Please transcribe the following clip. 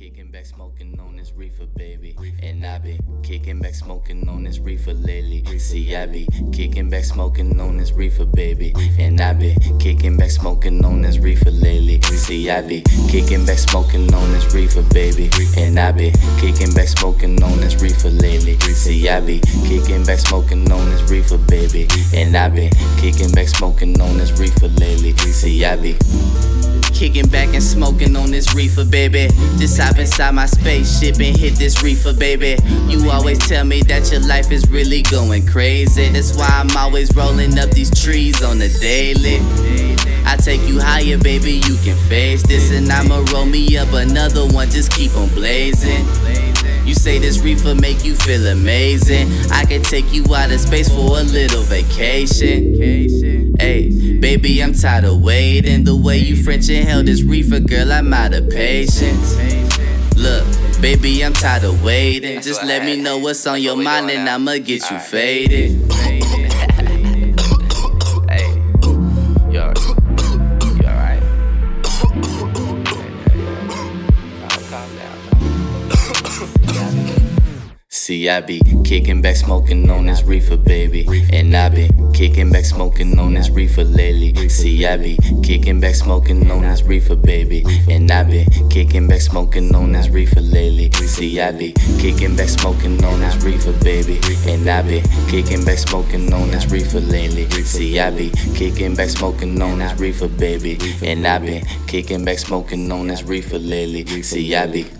kicking back smoking on this reefer, baby. And I be kicking back smoking on this reefer lately. See, I be kicking back smoking on this reefer, baby. And I be kicking back smoking on this reefer lately. See, I be kicking back smoking on this reefer, baby. And I be kicking back smoking on this reefer lately. See, I be kicking back smoking on this reefer, baby. And I be kicking back smoking on this reefer lately. See, I be Kicking back and smoking on this reefer, baby. Just hop inside my spaceship and hit this reefer, baby. You always tell me that your life is really going crazy. That's why I'm always rolling up these trees on the daily. I take you higher, baby, you can face this. And I'ma roll me up another one, just keep on blazing. You say this reefer make you feel amazing. I can take you out of space for a little vacation. Hey, baby, I'm tired of waiting. The way you French inhale this reefer, girl, I'm out of patience. Look, baby, I'm tired of waiting. Just let me know what's on your mind and I'ma get you faded. See, I be kicking back smoking on this reefer, baby. And I be kicking back smoking on this reefer lately. See, I be kicking back smoking on this reefer, baby. And I be kicking back smoking on this reefer lately. See, I be kicking back smoking on this reefer, baby. And I be kicking back smoking on this reefer lately. See, I be kicking back smoking on this reefer, baby. And I kicking back smoking on this reefer lately. See, I be